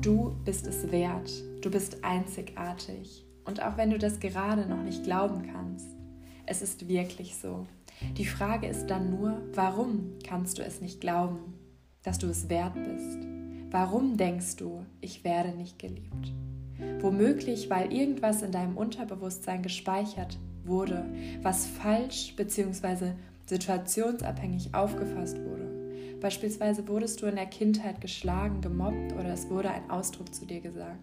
Du bist es wert. Du bist einzigartig. Und auch wenn du das gerade noch nicht glauben kannst, es ist wirklich so. Die Frage ist dann nur, warum kannst du es nicht glauben, dass du es wert bist? Warum denkst du, ich werde nicht geliebt? Womöglich, weil irgendwas in deinem Unterbewusstsein gespeichert wurde, was falsch bzw. situationsabhängig aufgefasst wurde. Beispielsweise wurdest du in der Kindheit geschlagen, gemobbt oder es wurde ein Ausdruck zu dir gesagt.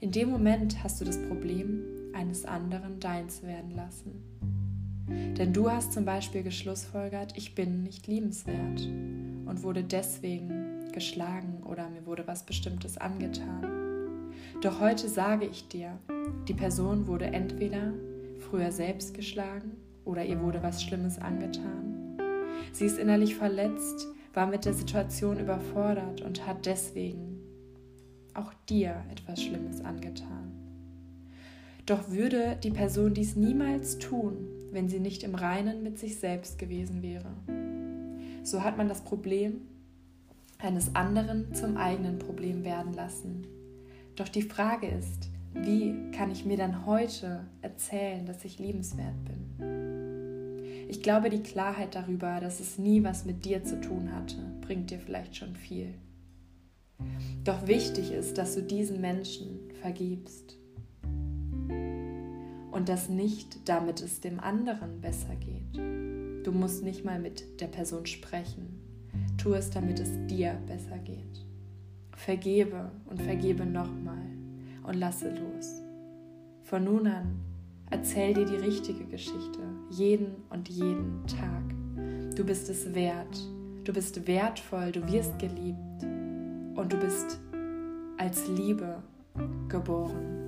In dem Moment hast du das Problem eines anderen deins werden lassen. Denn du hast zum Beispiel geschlussfolgert, ich bin nicht liebenswert und wurde deswegen geschlagen oder mir wurde was Bestimmtes angetan. Doch heute sage ich dir, die Person wurde entweder früher selbst geschlagen oder ihr wurde was Schlimmes angetan. Sie ist innerlich verletzt, war mit der Situation überfordert und hat deswegen auch dir etwas Schlimmes angetan. Doch würde die Person dies niemals tun, wenn sie nicht im Reinen mit sich selbst gewesen wäre. So hat man das Problem eines anderen zum eigenen Problem werden lassen. Doch die Frage ist, wie kann ich mir dann heute erzählen, dass ich liebenswert bin? Ich glaube, die Klarheit darüber, dass es nie was mit dir zu tun hatte, bringt dir vielleicht schon viel. Doch wichtig ist, dass du diesen Menschen vergibst. Und das nicht, damit es dem anderen besser geht. Du musst nicht mal mit der Person sprechen. Tu es, damit es dir besser geht. Vergebe und vergebe nochmal und lasse los. Von nun an erzähl dir die richtige Geschichte, jeden und jeden Tag. Du bist es wert, du bist wertvoll, du wirst geliebt und du bist als Liebe geboren.